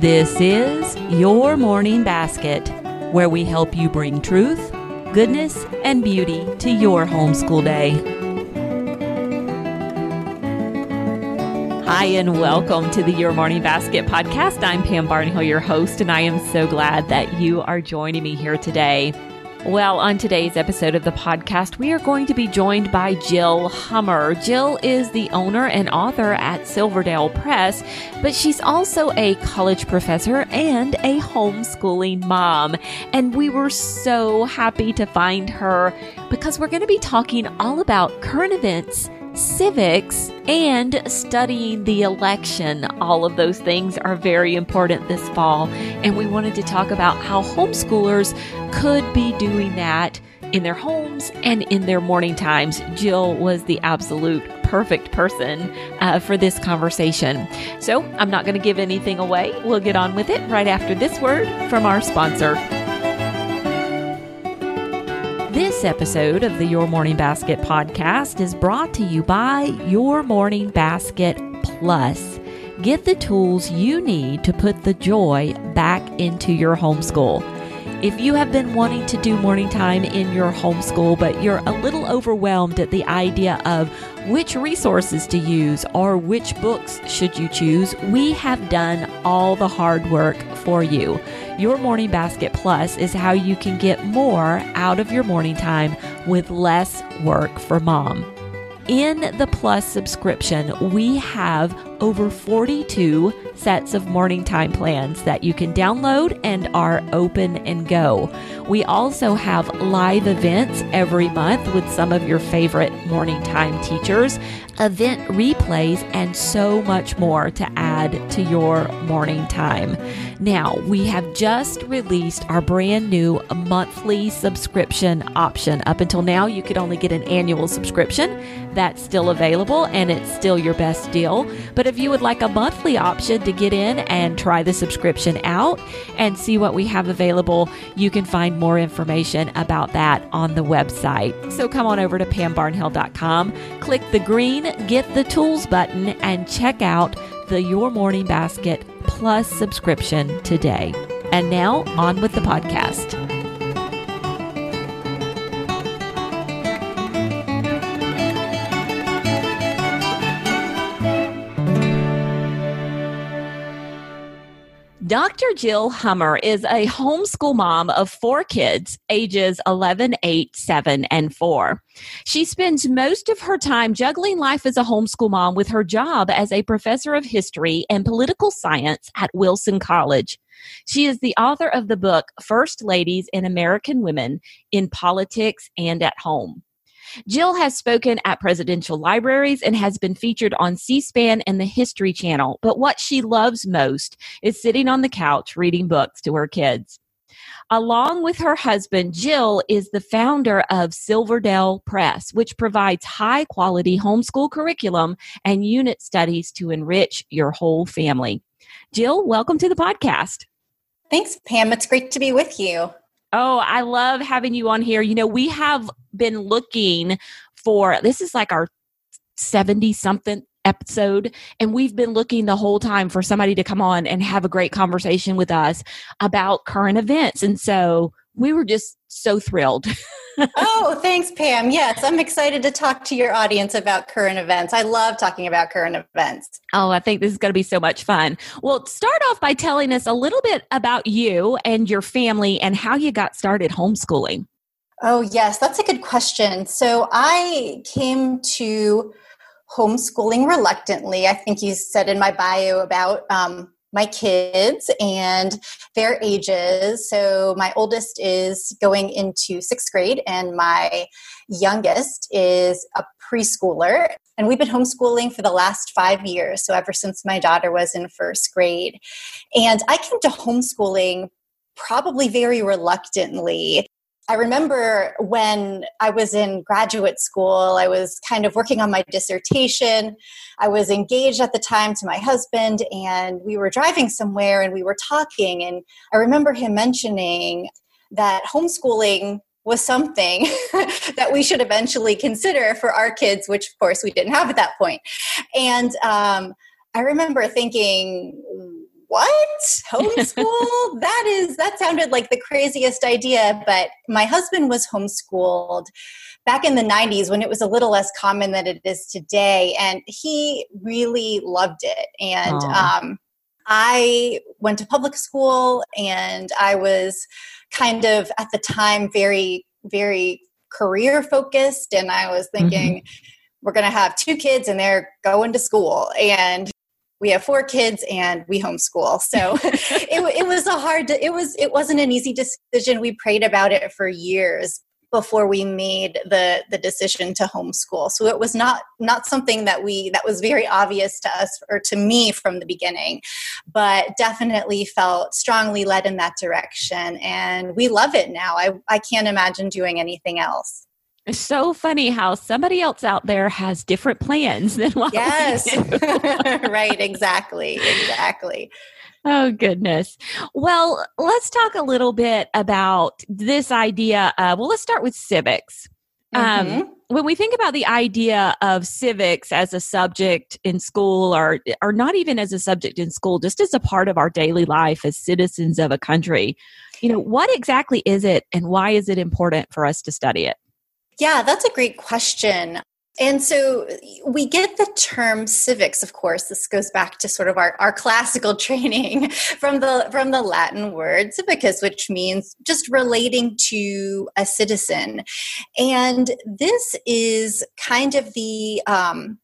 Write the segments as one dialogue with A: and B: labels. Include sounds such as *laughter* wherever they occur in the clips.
A: This is Your Morning Basket, where we help you bring truth, goodness, and beauty to your homeschool day. Hi, and welcome to the Your Morning Basket podcast. I'm Pam Barnhill, your host, and I am so glad that you are joining me here today. Well, on today's episode of the podcast, we are going to be joined by Jill Hummer. Jill is the owner and author at Silverdale Press, but she's also a college professor and a homeschooling mom. And we were so happy to find her because we're going to be talking all about current events civics, and studying the election. All of those things are very important this fall. And we wanted to talk about how homeschoolers could be doing that in their homes and in their morning times. Jill was the absolute perfect person uh, for this conversation. So I'm not going to give anything away. We'll get on with it right after this word from our sponsor. This episode of the Your Morning Basket podcast is brought to you by Your Morning Basket Plus. Get the tools you need to put the joy back into your homeschool. If you have been wanting to do morning time in your homeschool, but you're a little overwhelmed at the idea of which resources to use or which books should you choose, we have done all the hard work for you. Your Morning Basket Plus is how you can get more out of your morning time with less work for mom. In the Plus subscription, we have over 42 sets of morning time plans that you can download and are open and go. We also have live events every month with some of your favorite morning time teachers, event replays, and so much more to add to your morning time. Now, we have just released our brand new monthly subscription option. Up until now, you could only get an annual subscription. That's still available and it's still your best deal. But if you would like a monthly option to get in and try the subscription out and see what we have available, you can find more information about that on the website. So come on over to pambarnhill.com, click the green Get the Tools button, and check out the Your Morning Basket Plus subscription today. And now, on with the podcast. Dr. Jill Hummer is a homeschool mom of four kids, ages 11, 8, 7, and 4. She spends most of her time juggling life as a homeschool mom with her job as a professor of history and political science at Wilson College. She is the author of the book First Ladies and American Women in Politics and at Home. Jill has spoken at presidential libraries and has been featured on C SPAN and the History Channel. But what she loves most is sitting on the couch reading books to her kids. Along with her husband, Jill is the founder of Silverdale Press, which provides high quality homeschool curriculum and unit studies to enrich your whole family. Jill, welcome to the podcast.
B: Thanks, Pam. It's great to be with you.
A: Oh, I love having you on here. You know, we have been looking for this is like our 70 something episode and we've been looking the whole time for somebody to come on and have a great conversation with us about current events and so we were just so thrilled. *laughs*
B: Oh thanks pam. Yes i'm excited to talk to your audience about current events. I love talking about current events.
A: Oh i think this is going to be so much fun. Well start off by telling us a little bit about you and your family and how you got started homeschooling.
B: Oh, yes, that's a good question. So I came to homeschooling reluctantly. I think you said in my bio about um, my kids and their ages. So my oldest is going into sixth grade, and my youngest is a preschooler. And we've been homeschooling for the last five years, so ever since my daughter was in first grade. And I came to homeschooling probably very reluctantly. I remember when I was in graduate school, I was kind of working on my dissertation. I was engaged at the time to my husband, and we were driving somewhere and we were talking. And I remember him mentioning that homeschooling was something *laughs* that we should eventually consider for our kids, which of course we didn't have at that point. And um, I remember thinking, what? *laughs* Homeschool? That is that sounded like the craziest idea but my husband was homeschooled back in the 90s when it was a little less common than it is today and he really loved it and um, i went to public school and i was kind of at the time very very career focused and i was thinking mm-hmm. we're going to have two kids and they're going to school and we have four kids and we homeschool. So *laughs* it, it was a hard it was it wasn't an easy decision. We prayed about it for years before we made the the decision to homeschool. So it was not not something that we that was very obvious to us or to me from the beginning but definitely felt strongly led in that direction. And we love it now. I i can't imagine doing anything else
A: it's so funny how somebody else out there has different plans *laughs* than what
B: yes *laughs* right exactly exactly
A: Oh, goodness. Well, let's talk a little bit about this idea. Of, well, let's start with civics. Um, mm-hmm. Um, when we think about the idea of civics as a subject in school, or or not even as a subject in school, just as a part of our daily life as citizens of a country, you know, what exactly is it, and why is it important for us to study it?
B: Yeah, that's a great question. And so we get the term civics, of course. This goes back to sort of our, our classical *laughs* training from the from the Latin word civicus, which means just relating to a citizen. And this is kind of the um,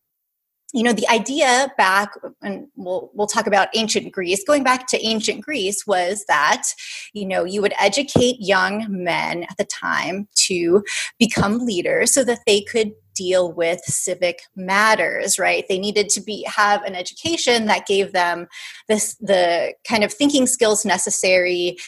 B: you know the idea back and we'll we'll talk about ancient greece going back to ancient greece was that you know you would educate young men at the time to become leaders so that they could deal with civic matters right? They needed to be have an education that gave them this the kind of thinking skills necessary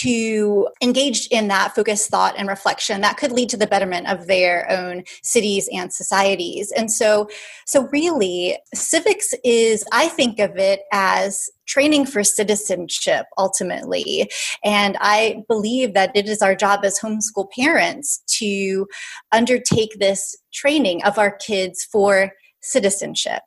B: to engage in that focused thought and reflection that could lead to the betterment of their own cities and societies. And so so really civics is i think of it as training for citizenship ultimately. And i believe that it is our job as homeschool parents to undertake this training of our kids for citizenship.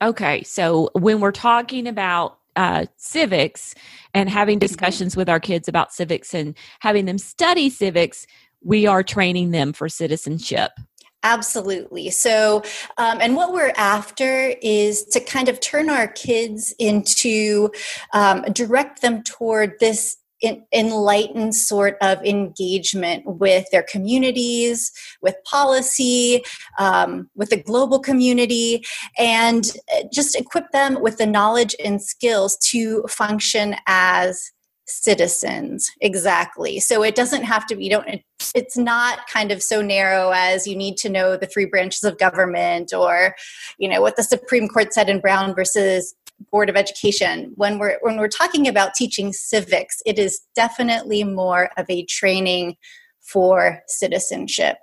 A: Okay so when we're talking about uh, civics and having mm-hmm. discussions with our kids about civics and having them study civics, we are training them for citizenship.
B: Absolutely. So, um, and what we're after is to kind of turn our kids into, um, direct them toward this enlightened sort of engagement with their communities, with policy, um, with the global community, and uh, just equip them with the knowledge and skills to function as citizens. Exactly. So it doesn't have to be you don't it's not kind of so narrow as you need to know the three branches of government or you know what the supreme court said in brown versus board of education when we're when we're talking about teaching civics it is definitely more of a training for citizenship.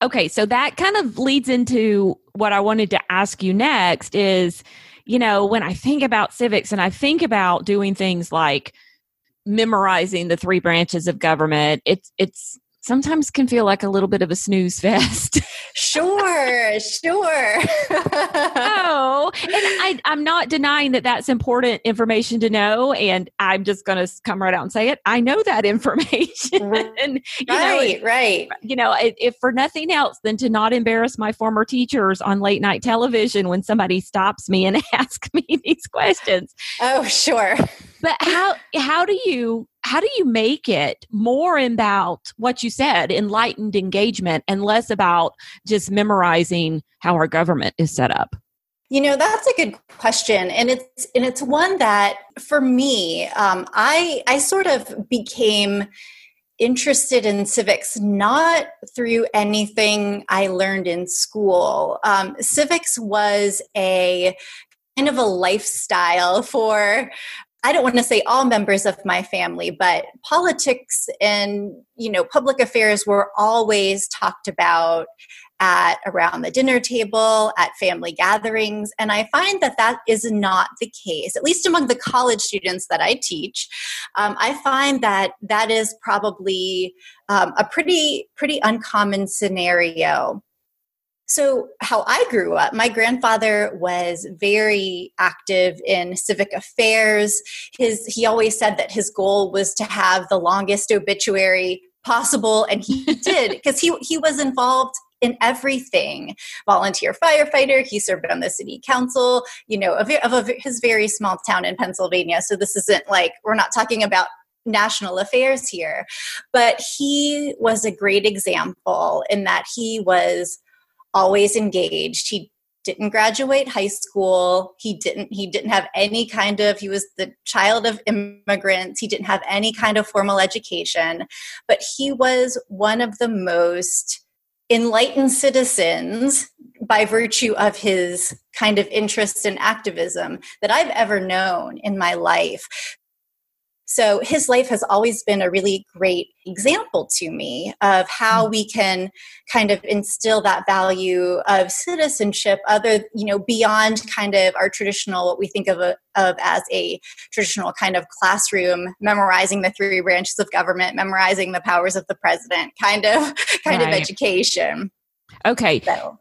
A: Okay so that kind of leads into what i wanted to ask you next is you know when i think about civics and i think about doing things like memorizing the three branches of government it's it's sometimes can feel like a little bit of a snooze fest. *laughs*
B: sure, sure. *laughs*
A: oh, and I, I'm not denying that that's important information to know, and I'm just going to come right out and say it. I know that *laughs* information. and,
B: right, know, right.
A: You know, if, if for nothing else than to not embarrass my former teachers on late night television when somebody stops me and asks me these questions.
B: Oh, sure.
A: But how how do you how do you make it more about what you said enlightened engagement and less about just memorizing how our government is set up?
B: You know that's a good question and it's and it's one that for me um, i i sort of became interested in civics not through anything i learned in school. Um, civics was a kind of a lifestyle for I don't want to say all members of my family, but politics and you know public affairs were always talked about at around the dinner table, at family gatherings. And I find that that is not the case, at least among the college students that I teach. Um, I find that that is probably um, a pretty, pretty uncommon scenario. So, how I grew up, my grandfather was very active in civic affairs. His he always said that his goal was to have the longest obituary possible and he *laughs* did because he he was involved in everything. Volunteer firefighter he served on the city council you know of, of a, his very small town in pennsylvania. So this isn't like we're not talking about national affairs here. But he was a great example in that he was always engaged. He didn't graduate high school. He didn't he didn't have any kind of he was the child of immigrants. He didn't have any kind of formal education but he was one of the most enlightened citizens by virtue of his kind of interest in activism that I've ever known in my life. So his life has always been a really great example to me of how mm. we can kind of instill that value of citizenship other you know beyond kind of our traditional what we think of, a, of as a traditional kind of classroom memorizing the three branches of government memorizing the powers of the president kind of *laughs* kind right. of education
A: okay so.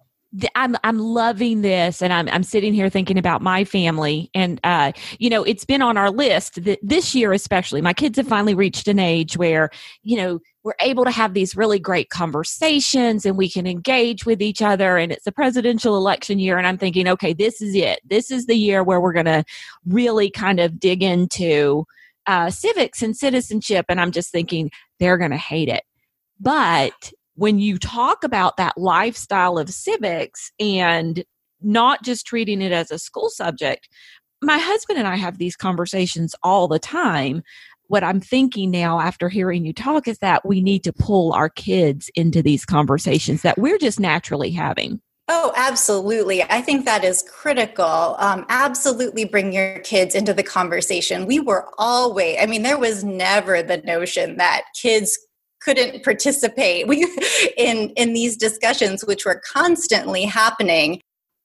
A: I'm I'm loving this, and I'm I'm sitting here thinking about my family, and uh, you know, it's been on our list this year especially. My kids have finally reached an age where you know we're able to have these really great conversations, and we can engage with each other. And it's the presidential election year, and I'm thinking, okay, this is it. This is the year where we're going to really kind of dig into uh, civics and citizenship. And I'm just thinking they're going to hate it, but when you talk about that lifestyle of civics and not just treating it as a school subject, my husband and I have these conversations all the time. What I'm thinking now after hearing you talk is that we need to pull our kids into these conversations that we're just naturally having.
B: Oh, absolutely. I think that is critical. Um, absolutely bring your kids into the conversation. We were always, I mean, there was never the notion that kids couldn't participate *laughs* in in these discussions which were constantly happening.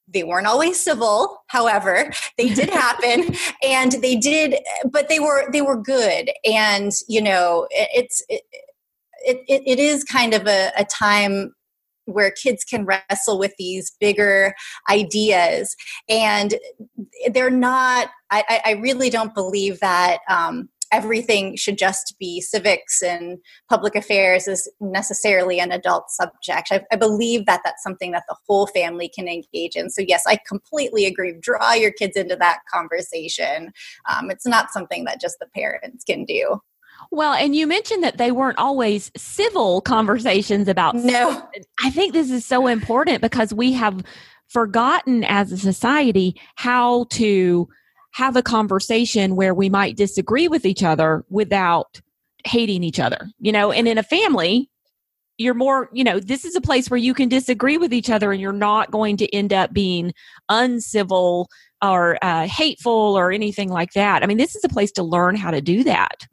B: They weren't always civil however they did *laughs* happen and they did but they were they were good. And you know it, it's it, it, it is kind of a, a time where kids can wrestle with these bigger ideas. And they're not i, I really don't believe that um, everything should just be civics and public affairs is necessarily an adult subject. I, I, believe that that's something that the whole family can engage in. So, yes, I completely agree. Draw your kids into that conversation. Um, it's not something that just the parents can do.
A: Well, and you mentioned that they weren't always civil conversations about.
B: No.
A: I think this is so important because we have forgotten as a society how to have a conversation where we might disagree with each other without hating each other, you know, and in a family, you're more, you know, this is a place where you can disagree with each other and you're not going to end up being uncivil or uh, hateful or anything like that. I mean, this is a place to learn how to do that.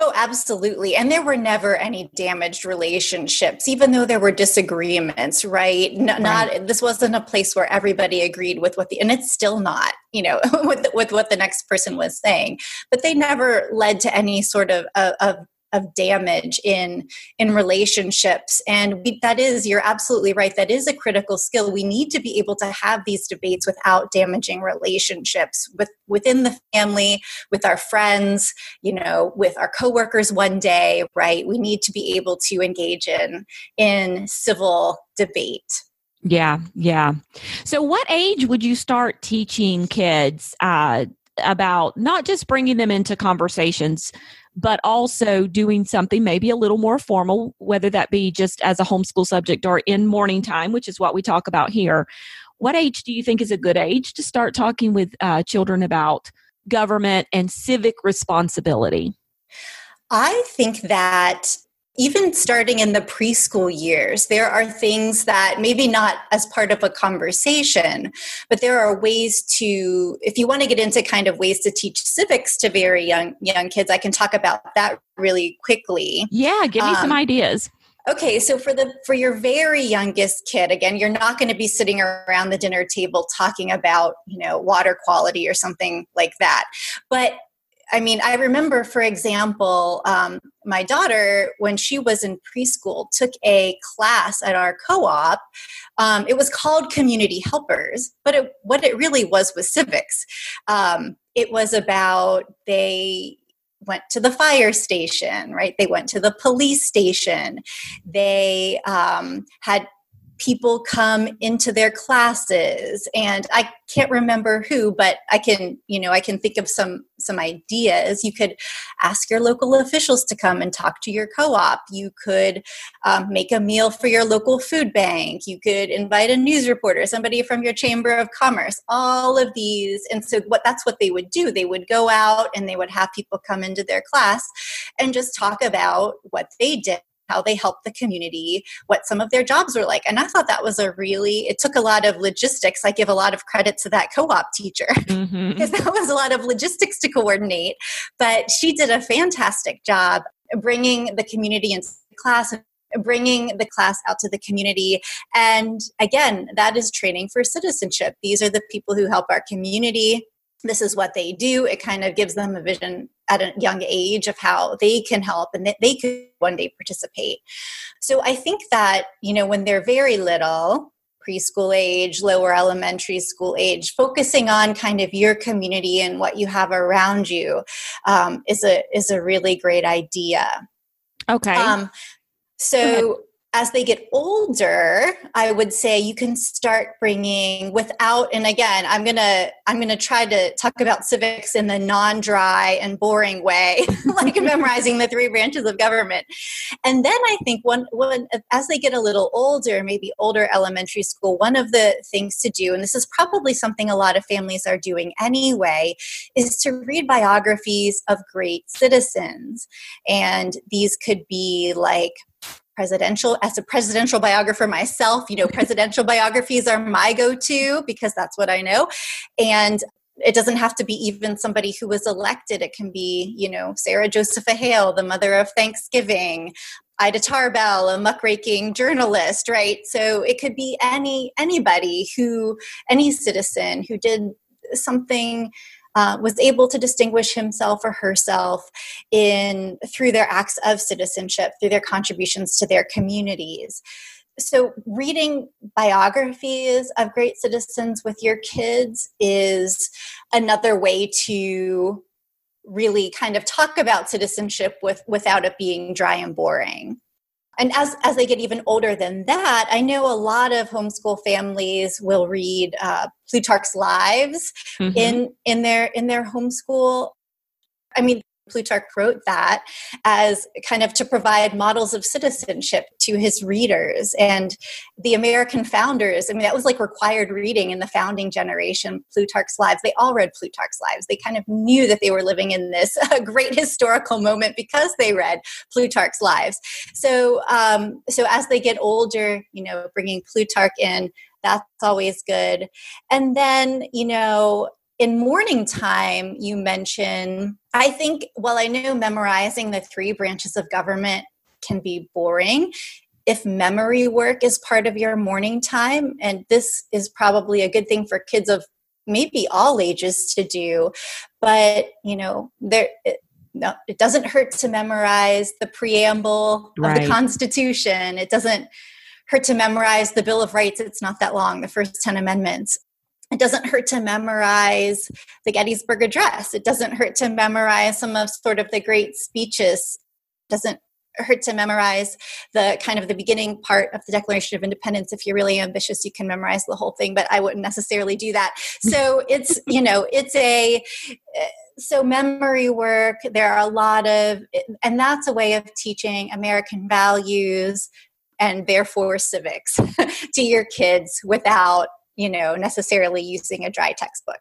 B: Oh, absolutely. And there were never any damaged relationships, even though there were disagreements, right? N- right. Not this wasn't a place where everybody agreed with what the, and it's still not, you know, *laughs* with with what the next person was saying. But they never led to any sort of of, of damage in in relationships. And we, that is you're absolutely right. That is a critical skill. We need to be able to have these debates without damaging relationships with within the family with our friends you know with our coworkers one day right? We need to be able to engage in in civil debate.
A: Yeah yeah. So what age would you start teaching kids uh, about not just bringing them into conversations but also doing something maybe a little more formal, whether that be just as a homeschool subject or in morning time, which is what we talk about here. What age do you think is a good age to start talking with uh, children about government and civic responsibility?
B: I think that even starting in the preschool years, there are things that maybe not as part of a conversation, but there are ways to, if you want to get into kind of ways to teach civics to very young young kids, I can talk about that really quickly.
A: Yeah, give me um, some ideas.
B: Okay, so for the for your very youngest kid, again, you're not going to be sitting around the dinner table talking about, you know, water quality or something like that. But I mean, I remember, for example, um, my daughter, when she was in preschool, took a class at our co op. Um, it was called Community Helpers, but it, what it really was was civics. Um, it was about they went to the fire station, right? They went to the police station. They um, had people come into their classes and i can't remember who but i can you know i can think of some some ideas. You could ask your local officials to come and talk to your co-op. You could um, make a meal for your local food bank. You could invite a news reporter somebody from your chamber of commerce all of these. And so what that's what they would do. They would go out and they would have people come into their class and just talk about what they did how they helped the community, what some of their jobs were like. And I thought that was a really, it took a lot of logistics. I give a lot of credit to that co op teacher *laughs* mm-hmm. because that was a lot of logistics to coordinate. But she did a fantastic job bringing the community into class bringing the class out to the community. And again, that is training for citizenship. These are the people who help our community this is what they do. It kind of gives them a vision at a young age of how they can help and that they could one day participate. So I think that, you know, when they're very little, preschool age, lower elementary school age, focusing on kind of your community and what you have around you um, is a is a really great idea.
A: Okay. Um,
B: so as they get older i would say you can start bringing without and again i'm gonna i'm gonna try to talk about civics in the non-dry and boring way *laughs* like *laughs* memorizing the three branches of government. And then i think one, one as they get a little older maybe older elementary school one of the things to do and this is probably something a lot of families are doing anyway is to read biographies of great citizens. And these could be like presidential as a presidential biographer myself you know presidential biographies are my go-to because that's what i know. And it doesn't have to be even somebody who was elected. It can be you know sarah josepha hale the mother of thanksgiving ida tarbell a muckraking journalist right? So it could be any anybody who any citizen who did something uh, was able to distinguish himself or herself in through their acts of citizenship, through their contributions to their communities. So, reading biographies of great citizens with your kids is another way to really kind of talk about citizenship with without it being dry and boring and as as they get even older than that i know a lot of homeschool families will read uh, plutarch's lives mm-hmm. in in their in their homeschool i mean Plutarch wrote that as kind of to provide models of citizenship to his readers. And the American founders, I mean, that was like required reading in the founding generation, Plutarch's Lives. They all read Plutarch's Lives. They kind of knew that they were living in this *laughs* uh, great historical moment because they read Plutarch's Lives. So, um, so as they get older, you know, bringing Plutarch in, that's always good. And then, you know, in morning time, you mention, I think, well, I know memorizing the three branches of government can be boring. If memory work is part of your morning time, and this is probably a good thing for kids of maybe all ages to do, but you know, there. It, no, it doesn't hurt to memorize the preamble right. of the Constitution. It doesn't hurt to memorize the Bill of Rights. It's not that long, the first 10 amendments it doesn't hurt to memorize the Gettysburg Address. It doesn't hurt to memorize some of sort of the great speeches. It doesn't hurt to memorize the kind of the beginning part of the Declaration of Independence. If you're really ambitious, you can memorize the whole thing, but I wouldn't necessarily do that. So *laughs* it's, you know, it's a, so memory work, there are a lot of, and that's a way of teaching American values and therefore civics *laughs* to your kids without you know, necessarily using a dry textbook.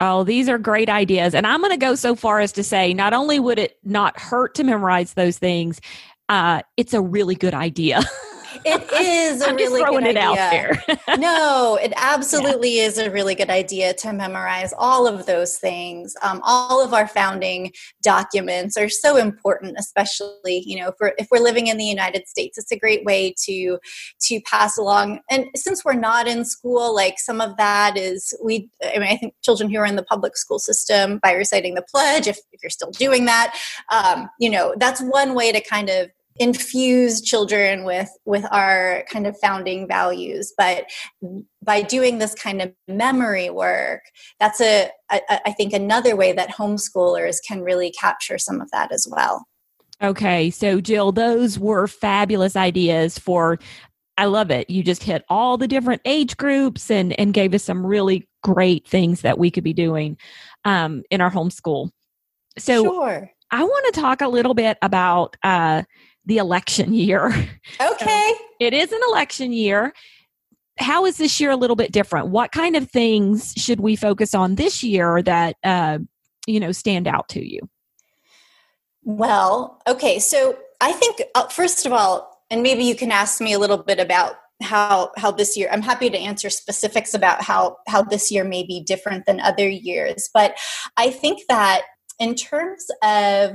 A: Oh, these are great ideas. And I'm going to go so far as to say not only would it not hurt to memorize those things, uh, it's a really good idea. *laughs*
B: it *laughs* is a really
A: just
B: good
A: it
B: idea.
A: out there. *laughs*
B: no, it absolutely yeah. is a really good idea to memorize all of those things. Um, all of our founding documents are so important, especially you know, for if we're living in the United States, it's a great way to to pass along. And since we're not in school, like some of that is we. I mean, I think children who are in the public school system by reciting the pledge, if, if you're still doing that, um, you know, that's one way to kind of infuse children with with our kind of founding values but by doing this kind of memory work that's a I, I think another way that homeschoolers can really capture some of that as well
A: okay so jill those were fabulous ideas for I love it. You just hit all the different age groups and and gave us some really great things that we could be doing um, in our homeschool. So
B: sure.
A: I want to talk a little bit about uh, the election year. *laughs*
B: Okay.
A: So it is an election year. How is this year a little bit different? What kind of things should we focus on this year that uh, you know stand out to you?
B: Well, okay. So I think uh, first of all, and maybe you can ask me a little bit about how how this year i'm happy to answer specifics about how how this year may be different than other years but i think that in terms of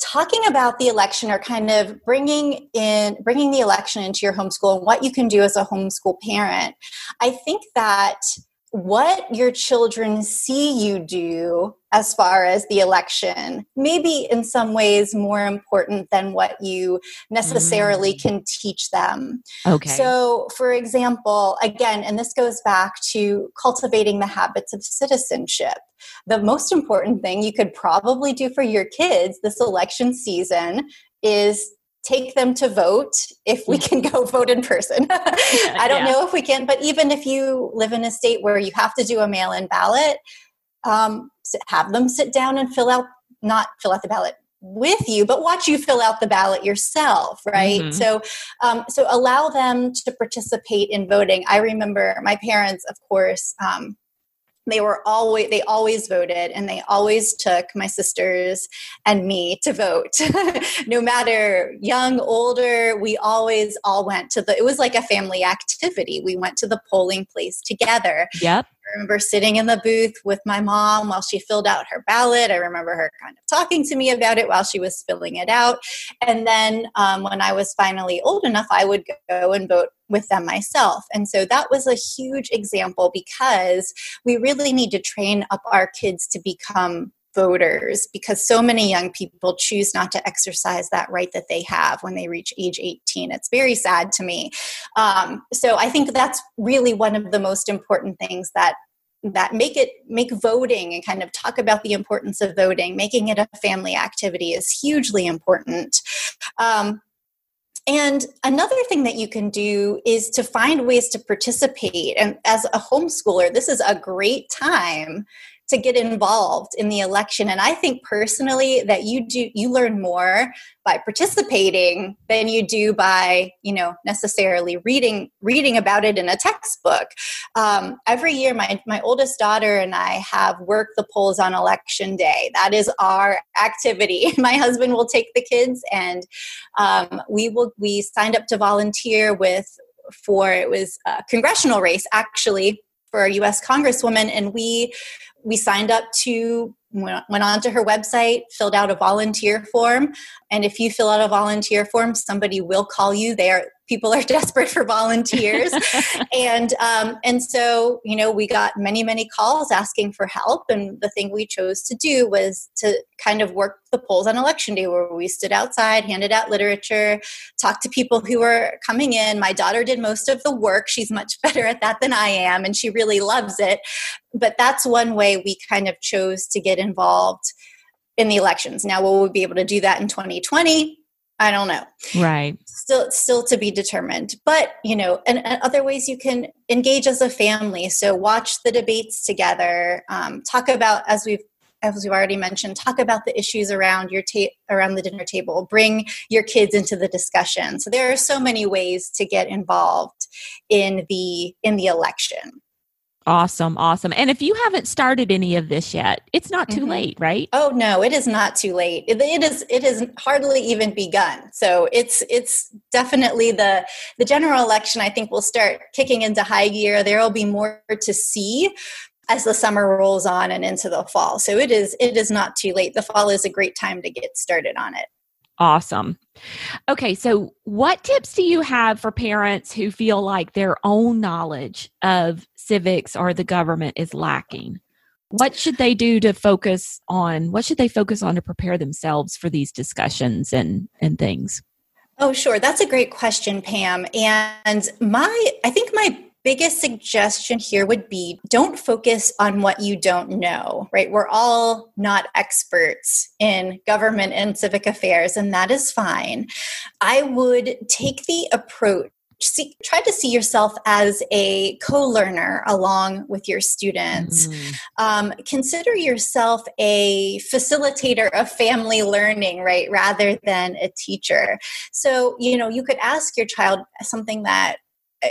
B: talking about the election or kind of bringing in bringing the election into your homeschool and what you can do as a homeschool parent i think that what your children see you do as far as the election maybe in some ways more important than what you necessarily mm. can teach them.
A: Okay.
B: So for example again and this goes back to cultivating the habits of citizenship. The most important thing you could probably do for your kids this election season is take them to vote if we can go vote in person. *laughs* I don't yeah. know if we can, but even if you live in a state where you have to do a mail in ballot, um, have them sit down and fill out, not fill out the ballot with you but watch you fill out the ballot yourself right mm-hmm. so um, so allow them to participate in voting i remember my parents of course um, they were always they always voted and they always took my sisters and me to vote. *laughs* No matter young older we always all went to the it was like a family activity. We went to the polling place together.
A: Yep
B: I remember sitting in the booth with my mom while she filled out her ballot. I remember her kind of talking to me about it while she was filling it out. And then um, when I was finally old enough, I would go and vote with them myself. And so that was a huge example because we really need to train up our kids to become voters because so many young people choose not to exercise that right that they have when they reach age 18 it's very sad to me. Um, so i think that's really one of the most important things that that make it make voting and kind of talk about the importance of voting making it a family activity is hugely important. Um, and another thing that you can do is to find ways to participate. And as a homeschooler, this is a great time to get involved in the election. And i think personally that you do you learn more by participating than you do by you know necessarily reading reading about it in a textbook. Um, every year my, my oldest daughter and i have worked the polls on election day. That is our activity. *laughs* My husband will take the kids and um, we will we signed up to volunteer with for it was a congressional race actually for a US congresswoman. And we we signed up to went, went on to her website filled out a volunteer form. And if you fill out a volunteer form somebody will call you. They are people are *laughs* desperate for volunteers. *laughs* And um, and so you know we got many many calls asking for help. And the thing we chose to do was to kind of work the polls on election day where we stood outside handed out literature talked to people who were coming in. My daughter did most of the work. She's much *laughs* better at that than i am and she really loves it. But that's one way we kind of chose to get involved in the elections now will we be able to do that in 2020 I don't know.
A: Right.
B: Still, still to be determined. But you know, and, and other ways you can engage as a family. So watch the debates together. Um, talk about as we've as we've already mentioned, talk about the issues around your ta- around the dinner table. Bring your kids into the discussion. So there are so many ways to get involved in the in the election.
A: Awesome, awesome. And if you haven't started any of this yet, it's not too mm-hmm. late, right?
B: Oh no, it is not too late. It, it is it has hardly even begun. So it's it's definitely the the general election I think will start kicking into high gear. There will be more to see as the summer rolls on and into the fall. So it is it is not too late. The fall is a great time to get started on it.
A: Awesome. Okay, so what tips do you have for parents who feel like their own knowledge of civics or the government is lacking? What should they do to focus on? What should they focus on to prepare themselves for these discussions and and things?
B: Oh, sure. That's a great question, Pam. And my I think my biggest suggestion here would be don't focus on what you don't know, right? We're all not experts in government and civic affairs, and that is fine. I would take the approach See, try to see yourself as a co-learner along with your students mm. um, consider yourself a facilitator of family learning right rather than a teacher so you know you could ask your child something that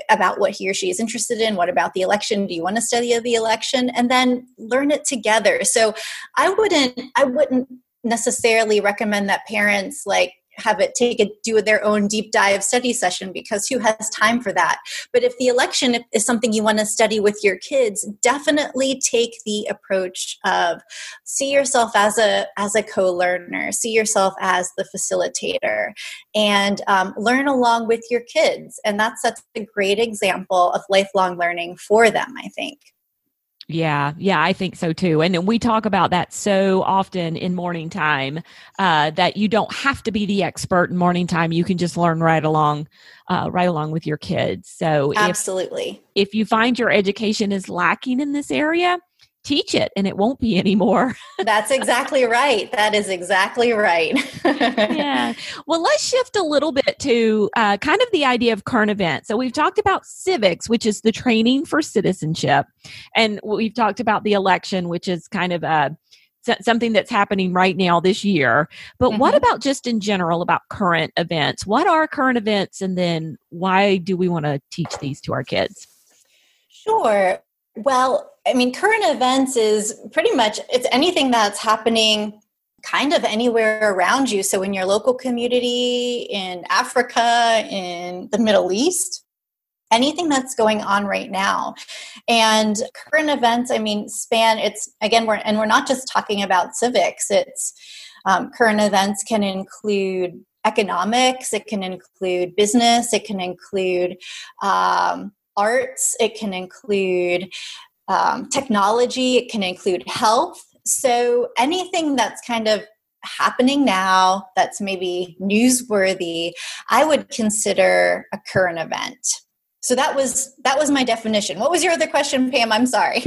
B: about what he or she is interested in? What about the election? Do you want to study the election? And then learn it together. So i wouldn't i wouldn't necessarily recommend that parents like have it take a do their own deep dive study session because who has time for that? But if the election is something you want to study with your kids definitely take the approach of see yourself as a as a co-learner see yourself as the facilitator and um, learn along with your kids. And that's that's a great example of lifelong learning for them i think
A: yeah, yeah, I think so too. And we talk about that so often in morning time uh, that you don't have to be the expert in morning time. You can just learn right along, uh, right along with your kids. So
B: absolutely,
A: if, if you find your education is lacking in this area, teach it and it won't be anymore.
B: That's exactly right. That is exactly right. *laughs*
A: yeah. Well, let's shift a little bit to uh, kind of the idea of current events. So we've talked about civics, which is the training for citizenship, and we've talked about the election, which is kind of a uh, something that's happening right now this year. But mm-hmm. what about just in general about current events? What are current events, and then why do we want to teach these to our kids?
B: Sure. Well, I mean, current events is pretty much it's anything that's happening kind of anywhere around you. So in your local community, in Africa, in the Middle East, anything that's going on right now. And current events, I mean, span it's again we're and we're not just talking about civics. It's um, current events can include economics, it can include business, it can include um, arts, it can include um, technology, it can include health. So anything that's kind of happening now that's maybe newsworthy, I would consider a current event so that was that was my definition. What was your other question pam? I'm sorry.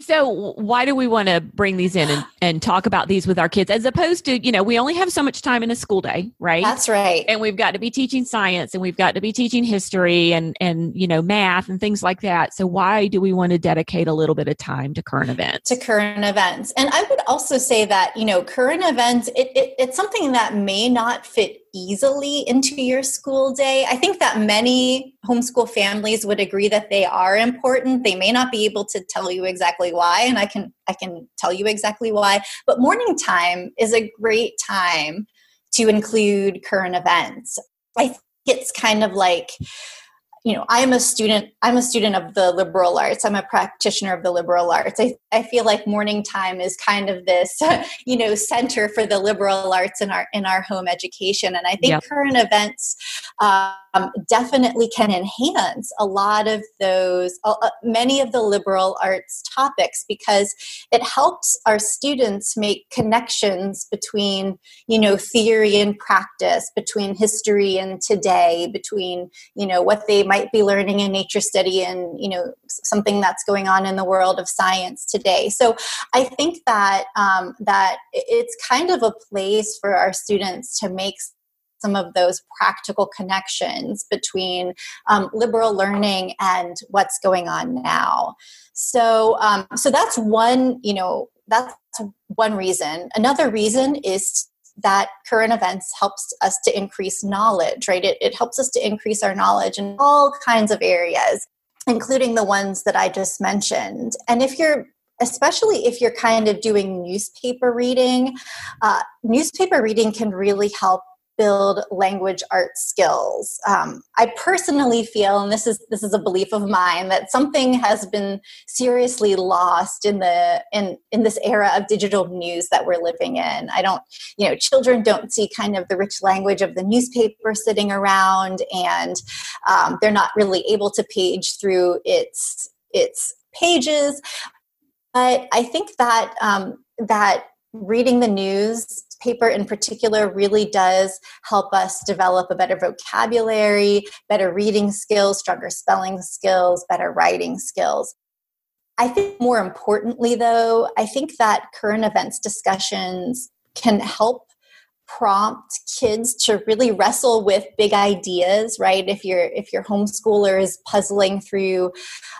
A: So why do we want to bring these in and, and talk about these with our kids as opposed to you know we only have so much time in a school day right?
B: That's right.
A: And we've got to be teaching science and we've got to be teaching history and and you know math and things like that. So why do we want to dedicate a little bit of time to current events?
B: To current events. And i would also say that you know current events it, it it's something that may not fit easily into your school day. I think that many homeschool families would agree that they are important. They may not be able to tell you exactly why and I can I can tell you exactly why, but morning time is a great time to include current events. I think it's kind of like you know i'm a student i'm a student of the liberal arts. I'm a practitioner of the liberal arts. I, I feel like morning time is kind of this *laughs* you know center for the liberal arts in our in our home education. And i think yep. current events um, definitely can enhance a lot of those uh, uh, many of the liberal arts topics because it helps our students make connections between you know theory and practice between history and today between you know what they might be learning in nature study and you know something that's going on in the world of science today. So i think that um, that it's kind of a place for our students to make some of those practical connections between um, liberal learning and what's going on now. So um, so that's one you know that's one reason. Another reason is that current events helps us to increase knowledge right it, it helps us to increase our knowledge in all kinds of areas including the ones that I just mentioned. And if you're especially if you're kind of doing newspaper reading, uh, newspaper reading can really help build language art skills. Um, I personally feel, and this is this is a belief of mine, that something has been seriously lost in the in in this era of digital news that we're living in. I don't, you know, children don't see kind of the rich language of the newspaper sitting around, and um, they're not really able to page through its its pages. But I think that um, that reading the news paper in particular really does help us develop a better vocabulary, better reading skills, stronger spelling skills, better writing skills. I think more importantly, though, I think that current events discussions can help prompt kids to really wrestle with big ideas right if your if your homeschooler is puzzling through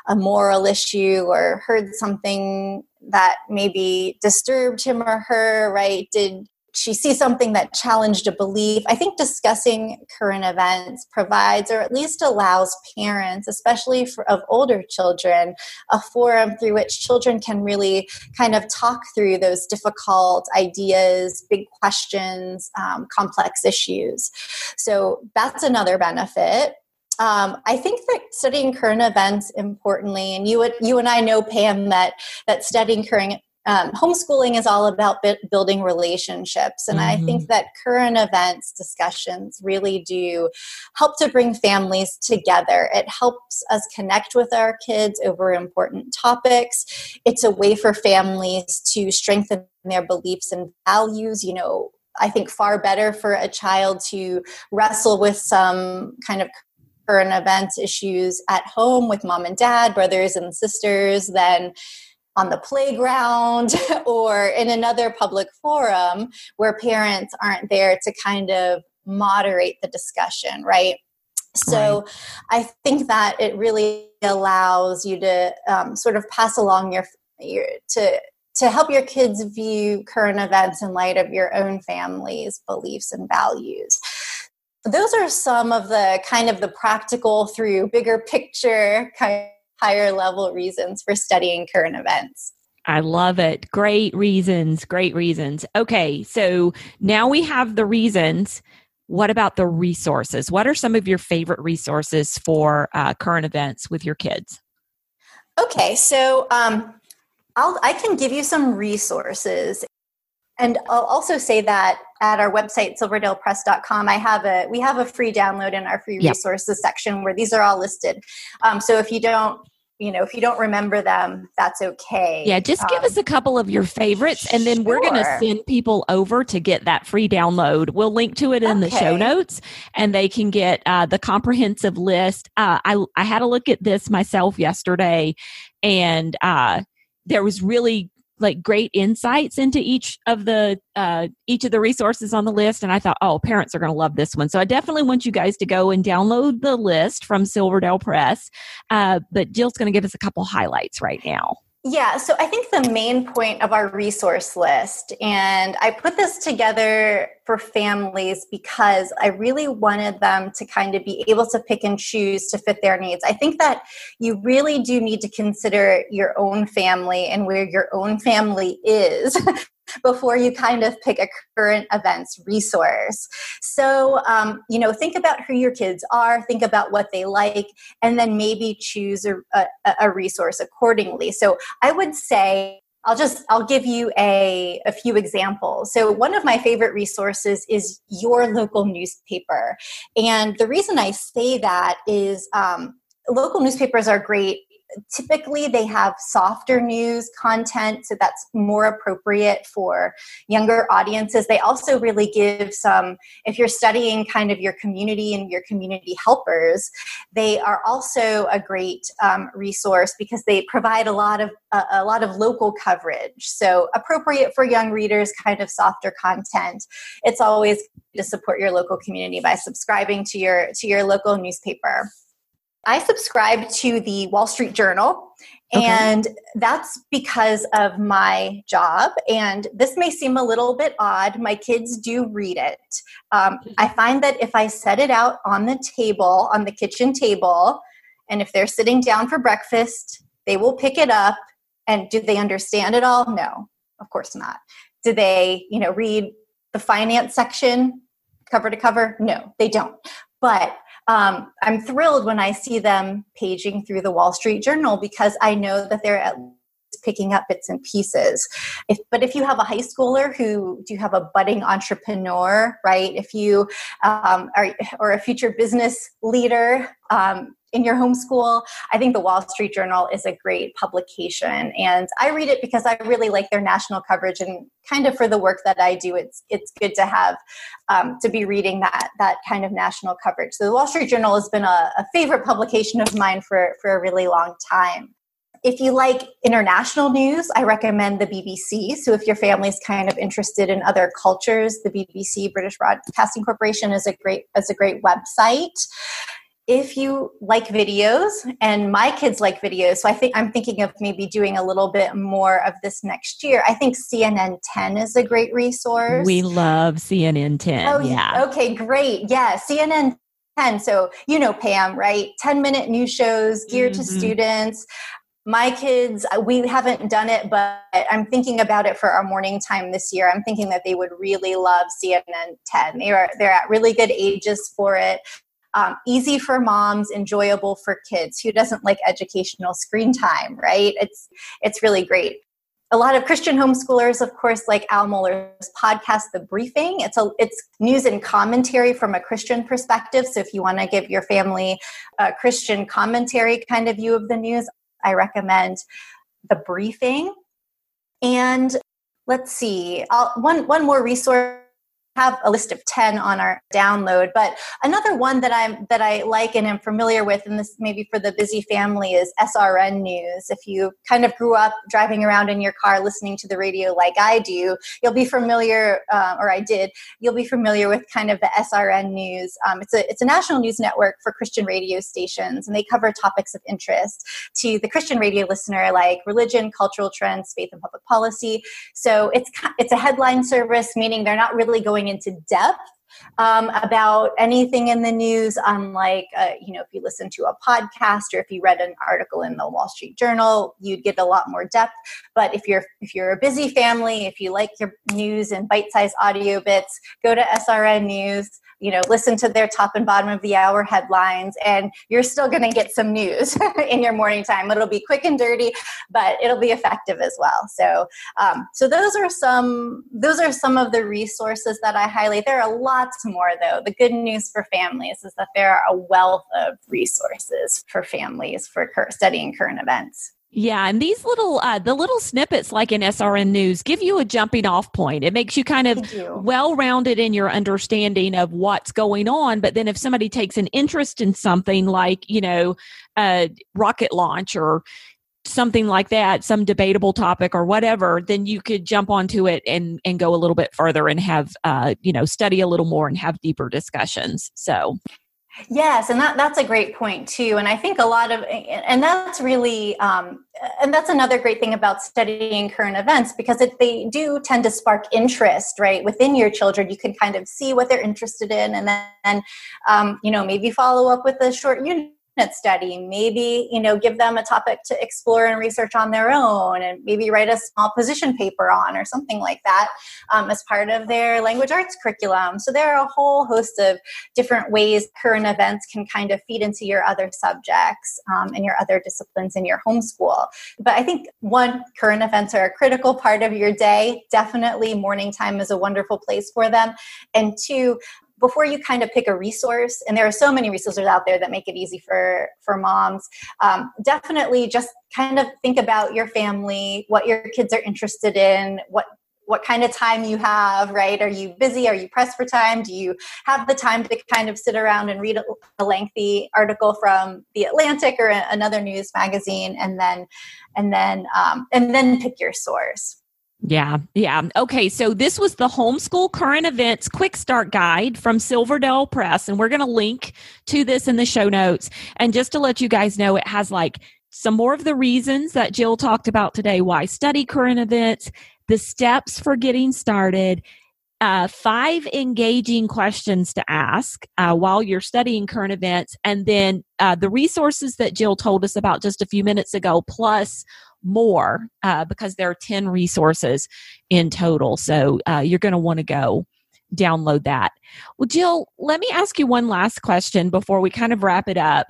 B: a moral issue or heard something that maybe disturbed him or her right did she sees something that challenged a belief. I think discussing current events provides, or at least allows parents, especially for, of older children, a forum through which children can really kind of talk through those difficult ideas, big questions, um, complex issues. So that's another benefit. Um, I think that studying current events importantly, and you you and I know Pam that that studying current um, homeschooling is all about building relationships. And mm-hmm. i think that current events discussions really do help to bring families together. It helps us connect with our kids over important topics. It's a way for families to strengthen their beliefs and values you know i think far better for a child to wrestle with some kind of current events issues at home with mom and dad brothers and sisters than on the playground *laughs* or in another public forum where parents aren't there to kind of moderate the discussion, right? So right. I think that it really allows you to um, sort of pass along your, your to to help your kids view current events in light of your own family's beliefs and values those are some of the kind of the practical through bigger picture kind higher level reasons for studying current events.
A: I love it. Great reasons. Great reasons. Okay, so now we have the reasons. What about the resources? What are some of your favorite resources for uh, current events with your kids?
B: Okay, so um, I'll, I can give you some resources. And I'll also say that at our website silverdalepress.com i have a we have a free download in our free yep. resources section where these are all listed um, so if you don't you know if you don't remember them that's okay
A: yeah just give um, us a couple of your favorites and then sure. we're going to send people over to get that free download we'll link to it in okay. the show notes and they can get uh, the comprehensive list uh, I, I had a look at this myself yesterday and uh, there was really like great insights into each of the uh, each of the resources on the list and i thought oh parents are going to love this one. So i definitely want you guys to go and download the list from silverdale press uh, but jill's going to give us a couple highlights right now
B: yeah, so I think the main point of our resource list, and I put this together for families because I really wanted them to kind of be able to pick and choose to fit their needs. I think that you really do need to consider your own family and where your own family is *laughs* before you kind of pick a current events resource. So, um, you know, think about who your kids are, think about what they like, and then maybe choose a, a, a resource accordingly. So, I would say I'll just I'll give you a, a few examples. So one of my favorite resources is your local newspaper, and the reason I say that is um, local newspapers are great typically they have softer news content so that's more appropriate for younger audiences. They also really give some if you're studying kind of your community and your community helpers they are also a great um, resource because they provide a lot of uh, a lot of local coverage. So appropriate for young readers kind of softer content. It's always to support your local community by subscribing to your to your local newspaper I subscribe to the Wall Street Journal, okay. and that's because of my job. And this may seem a little bit odd. My kids do read it. Um, I find that if I set it out on the table, on the kitchen table, and if they're sitting down for breakfast, they will pick it up. And do they understand it all? No, of course not. Do they, you know, read the finance section cover to cover? No, they don't. But um, I'm thrilled when I see them paging through the Wall Street Journal because I know that they're at least picking up bits and pieces. If, but if you have a high schooler who do you have a budding entrepreneur, right? If you um, are or a future business leader, um, in your homeschool, I think the Wall Street Journal is a great publication, and I read it because I really like their national coverage, and kind of for the work that I do, it's it's good to have um, to be reading that that kind of national coverage. So the Wall Street Journal has been a, a favorite publication of mine for for a really long time. If you like international news, I recommend the BBC. So if your family's kind of interested in other cultures, the BBC, British Broadcasting Corporation, is a great is a great website if you like videos and my kids like videos so i think i'm thinking of maybe doing a little bit more of this next year. I think cnn 10 is a great resource.
A: We love cnn 10 oh yeah.
B: okay great. Yeah cnn 10 so you know pam right? 10 minute news shows geared mm-hmm. to students. My kids uh, we haven't done it but i'm thinking about it for our morning time this year. I'm thinking that they would really love cnn 10 they are they're at really good ages for it um, easy for moms, enjoyable for kids. Who doesn't like educational screen time, right? It's it's really great. A lot of Christian homeschoolers, of course, like Al Mohler's podcast, The Briefing. It's a it's news and commentary from a Christian perspective. So if you want to give your family a Christian commentary kind of view of the news, I recommend The Briefing. And let's see, I'll, one one more resource have a list of 10 on our download but another one that i'm that i like and am familiar with and this maybe for the busy family is srn news. If you kind of grew up driving around in your car listening to the radio like i do you'll be familiar uh, or i did you'll be familiar with kind of the srn news. Um, it's a it's a national news network for christian radio stations and they cover topics of interest to the christian radio listener like religion cultural trends faith and public policy. So it's it's a headline service meaning they're not really going going into depth um, about anything in the news, unlike, uh, you know, if you listen to a podcast or if you read an article in the Wall Street Journal, you'd get a lot more depth. But if you're if you're a busy family, if you like your news and bite-sized audio bits, go to SRN News you know listen to their top and bottom of the hour headlines and you're still going to get some news *laughs* in your morning time. It'll be quick and dirty but it'll be effective as well. So um, so those are some those are some of the resources that i highlight. There are lots more though. The good news for families is that there are a wealth of resources for families for studying current events
A: yeah, and these little uh, the little snippets like in SRN News give you a jumping off point. It makes you kind of well rounded in your understanding of what's going on. But then if somebody takes an interest in something like you know a rocket launch or something like that, some debatable topic or whatever, then you could jump onto it and and go a little bit further and have uh, you know study a little more and have deeper discussions. So
B: Yes, and that, that's a great point too. And I think a lot of, and that's really, um, and that's another great thing about studying current events because they do tend to spark interest, right, within your children, you can kind of see what they're interested in, and then, um, you know, maybe follow up with a short unit study. Maybe you know give them a topic to explore and research on their own and maybe write a small position paper on or something like that um, as part of their language arts curriculum. So there are a whole host of different ways current events can kind of feed into your other subjects um, and your other disciplines in your homeschool but i think one current events are a critical part of your day. Definitely morning time is a wonderful place for them. And two before you kind of pick a resource and there are so many resources out there that make it easy for for moms um, definitely just kind of think about your family what your kids are interested in what what kind of time you have right? Are you busy? Are you pressed for time? Do you have the time to kind of sit around and read a, lengthy article from the atlantic or another news magazine and then and then um, and then pick your source
A: yeah, yeah. Okay, so this was the Homeschool Current Events Quick Start Guide from Silverdale Press, and we're going to link to this in the show notes. And just to let you guys know, it has like some more of the reasons that Jill talked about today why study current events, the steps for getting started, uh, five engaging questions to ask uh, while you're studying current events, and then uh, the resources that Jill told us about just a few minutes ago, plus more, uh, because there are 10 resources in total. So uh, you're going to want to go download that. Well, Jill, let me ask you one last question before we kind of wrap it up.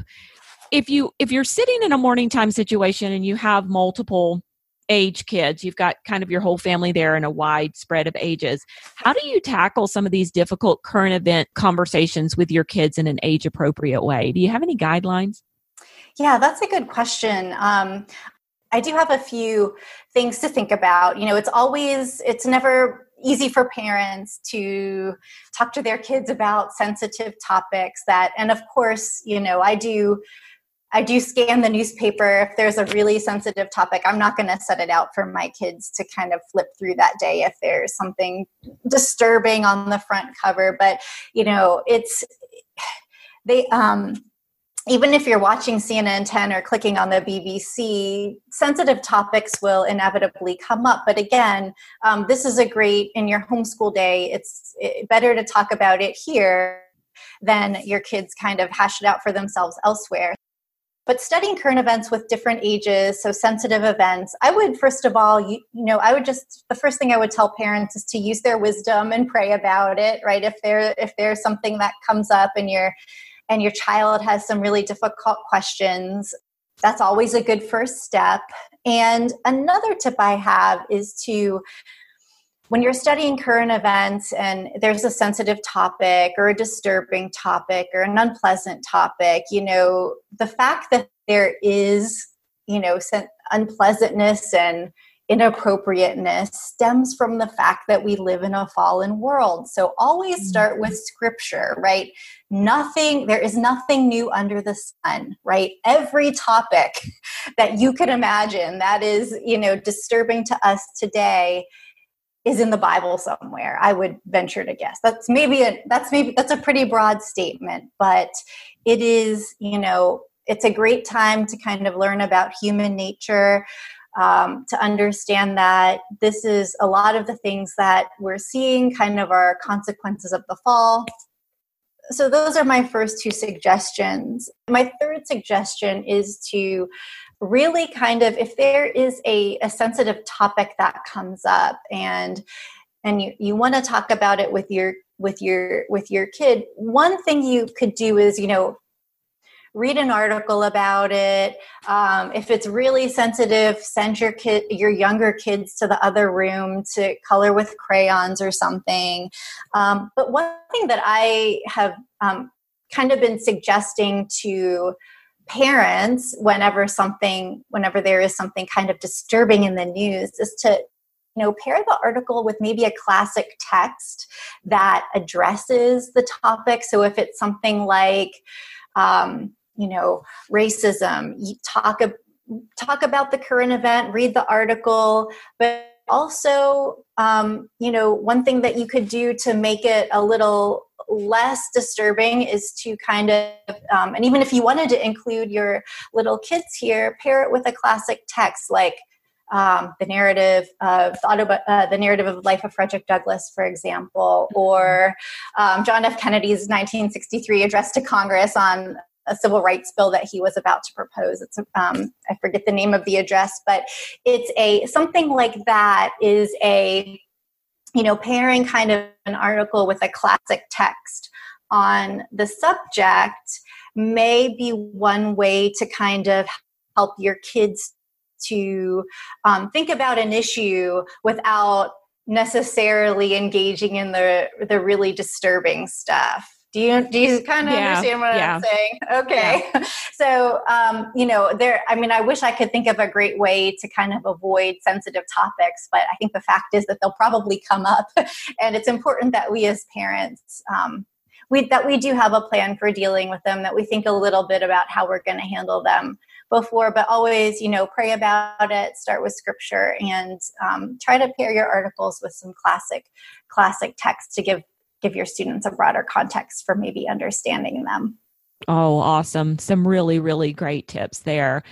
A: If you if you're sitting in a morning time situation and you have multiple age kids, you've got kind of your whole family there in a wide spread of ages. How do you tackle some of these difficult current event conversations with your kids in an age appropriate way? Do you have any guidelines?
B: Yeah, that's a good question. Um, I do have a few things to think about. You know, it's always, it's never easy for parents to talk to their kids about sensitive topics that, and of course, you know, I do. I do scan the newspaper if there's a really sensitive topic. I'm not going to set it out for my kids to kind of flip through that day if there's something disturbing on the front cover. But you know, it's they um even if you're watching CNN 10 or clicking on the BBC, sensitive topics will inevitably come up. But again, um, this is a great, in your homeschool day, it's better to talk about it here than your kids kind of hash it out for themselves elsewhere. But studying current events with different ages, so sensitive events, I would first of all, you, you know, I would just the first thing I would tell parents is to use their wisdom and pray about it, right? If there if there's something that comes up and you're and your child has some really difficult questions, that's always a good first step. And another tip I have is to when you're studying current events and there's a sensitive topic or a disturbing topic or an unpleasant topic, you know, the fact that there is, you know, unpleasantness and inappropriateness stems from the fact that we live in a fallen world. So always mm-hmm. start with scripture, right? Nothing, there is nothing new under the sun, right? Every topic *laughs* that you could imagine that is, you know, disturbing to us today is in the Bible somewhere. I would venture to guess. That's maybe a that's maybe that's a pretty broad statement, but it is, you know, it's a great time to kind of learn about human nature um, to understand that this is a lot of the things that we're seeing kind of are consequences of the fall. So, those are my first two suggestions. My third suggestion is to really kind of, if there is a, a sensitive topic that comes up and and you, you want to talk about it with your with your with your kid one thing you could do is you know read an article about it. Um, if it's really sensitive, send your kid, your younger kids to the other room to color with crayons or something. Um, but one thing that I have um, kind of been suggesting to parents whenever something whenever there is something kind of disturbing in the news is to you know pair the article with maybe a classic text that addresses the topic so if it's something like um, you know racism talk talk about the current event read the article but also um, you know one thing that you could do to make it a little less disturbing is to kind of um, and even if you wanted to include your little kids here pair it with a classic text like um, the narrative of the, uh, the narrative of life of Frederick Douglass, for example, or um, John F. Kennedy's 1963 address to Congress on a civil rights bill that he was about to propose. It's um, I forget the name of the address, but it's a something like that is a you know pairing kind of an article with a classic text on the subject may be one way to kind of help your kids to um, think about an issue without necessarily engaging in the the really disturbing stuff do you do you kind of yeah, understand what yeah. I'm saying? Okay. Yeah. *laughs* So um, you know, there I mean I wish I could think of a great way to kind of avoid sensitive topics, but I think the fact is that they'll probably come up *laughs* and it's important that we as parents um, we that we do have a plan for dealing with them, that we think a little bit about how we're going to handle them before, but always, you know, pray about it, start with scripture, and um, try to pair your articles with some classic, classic text to give give your students a broader context for maybe understanding them.
A: Oh, awesome. Some really, really great tips there.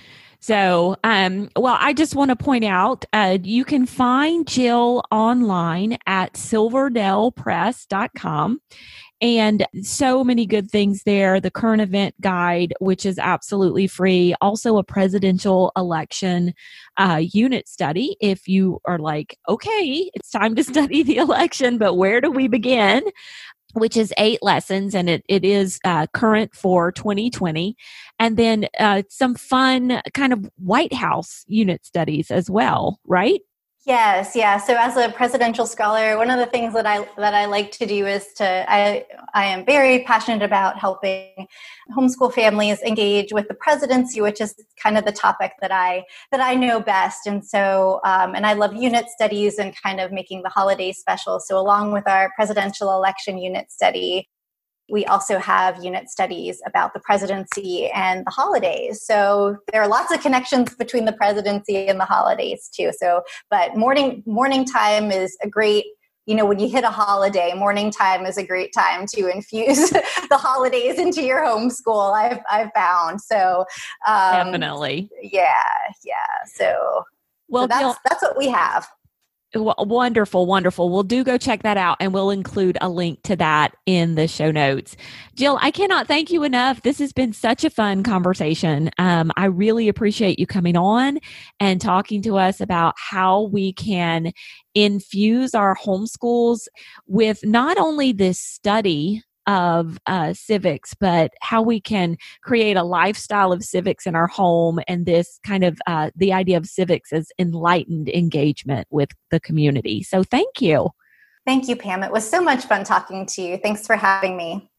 A: So, um, well, I just want to point out uh, you can find Jill online at silverdalepress.com and so many good things there. The current event guide, which is absolutely free, also a presidential election uh, unit study. If you are like, okay, it's time to *laughs* study the election, but where do we begin? which is eight lessons and it, it is uh, current for 2020 and then uh, some fun kind of white house unit studies as well right
B: Yes, yeah. So as a presidential scholar, one of the things that I that I like to do is to I I am very passionate about helping homeschool families engage with the presidency, which is kind of the topic that I that I know best. And so um, and I love unit studies and kind of making the holiday special. So along with our presidential election unit study, we also have unit studies about the presidency and the holidays. So there are lots of connections between the presidency and the holidays too. So, but morning morning time is a great you know when you hit a holiday morning time is a great time to infuse *laughs* the holidays into your homeschool i've i've found so
A: um, definitely
B: yeah yeah so well so that's that's what we have
A: Wonderful, wonderful. We'll do go check that out and we'll include a link to that in the show notes. Jill, I cannot thank you enough. This has been such a fun conversation. Um, I really appreciate you coming on and talking to us about how we can infuse our homeschools with not only this study of uh, civics, but how we can create a lifestyle of civics in our home and this kind of uh, the idea of civics as enlightened engagement with the community. So thank you.
B: Thank you, Pam. It was so much fun talking to you. Thanks for having me.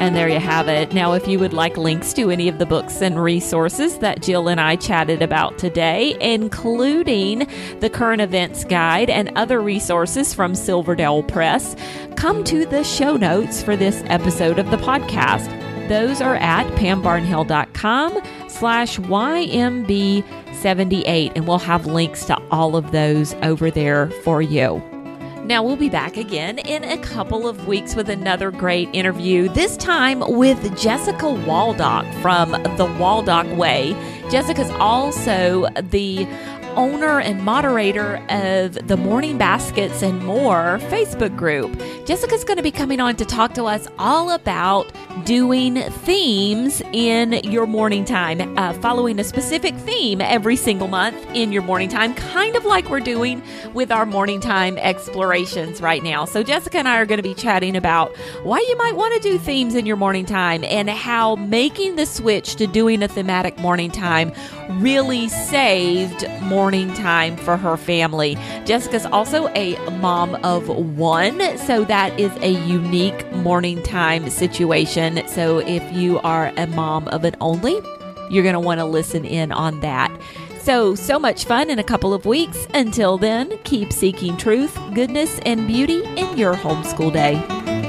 A: And there you have it. Now, if you would like links to any of the books and resources that Jill and I chatted about today, including the current events guide and other resources from Silverdale Press, come to the show notes for this episode of the podcast. Those are at pambarnhill.com slash YMB78, and we'll have links to all of those over there for you. Now, we'll be back again in a couple of weeks with another great interview, this time with Jessica Waldock from The Waldock Way. Jessica's also the owner and moderator of the Morning Baskets and More Facebook group. Jessica's going to be coming on to talk to us all about doing themes in your morning time, uh, following a specific theme every single month in your morning time, kind of like we're doing with our morning time explorations right now. So, Jessica and I are going to be chatting about why you might want to do themes in your morning time and how making the switch to doing a thematic morning time really saved morning time for her family. Jessica's also a mom of one, so that is a unique morning time situation. So if you are a mom of an only, you're going to want to listen in on that. So, so much fun in a couple of weeks. Until then, keep seeking truth, goodness, and beauty in your homeschool day.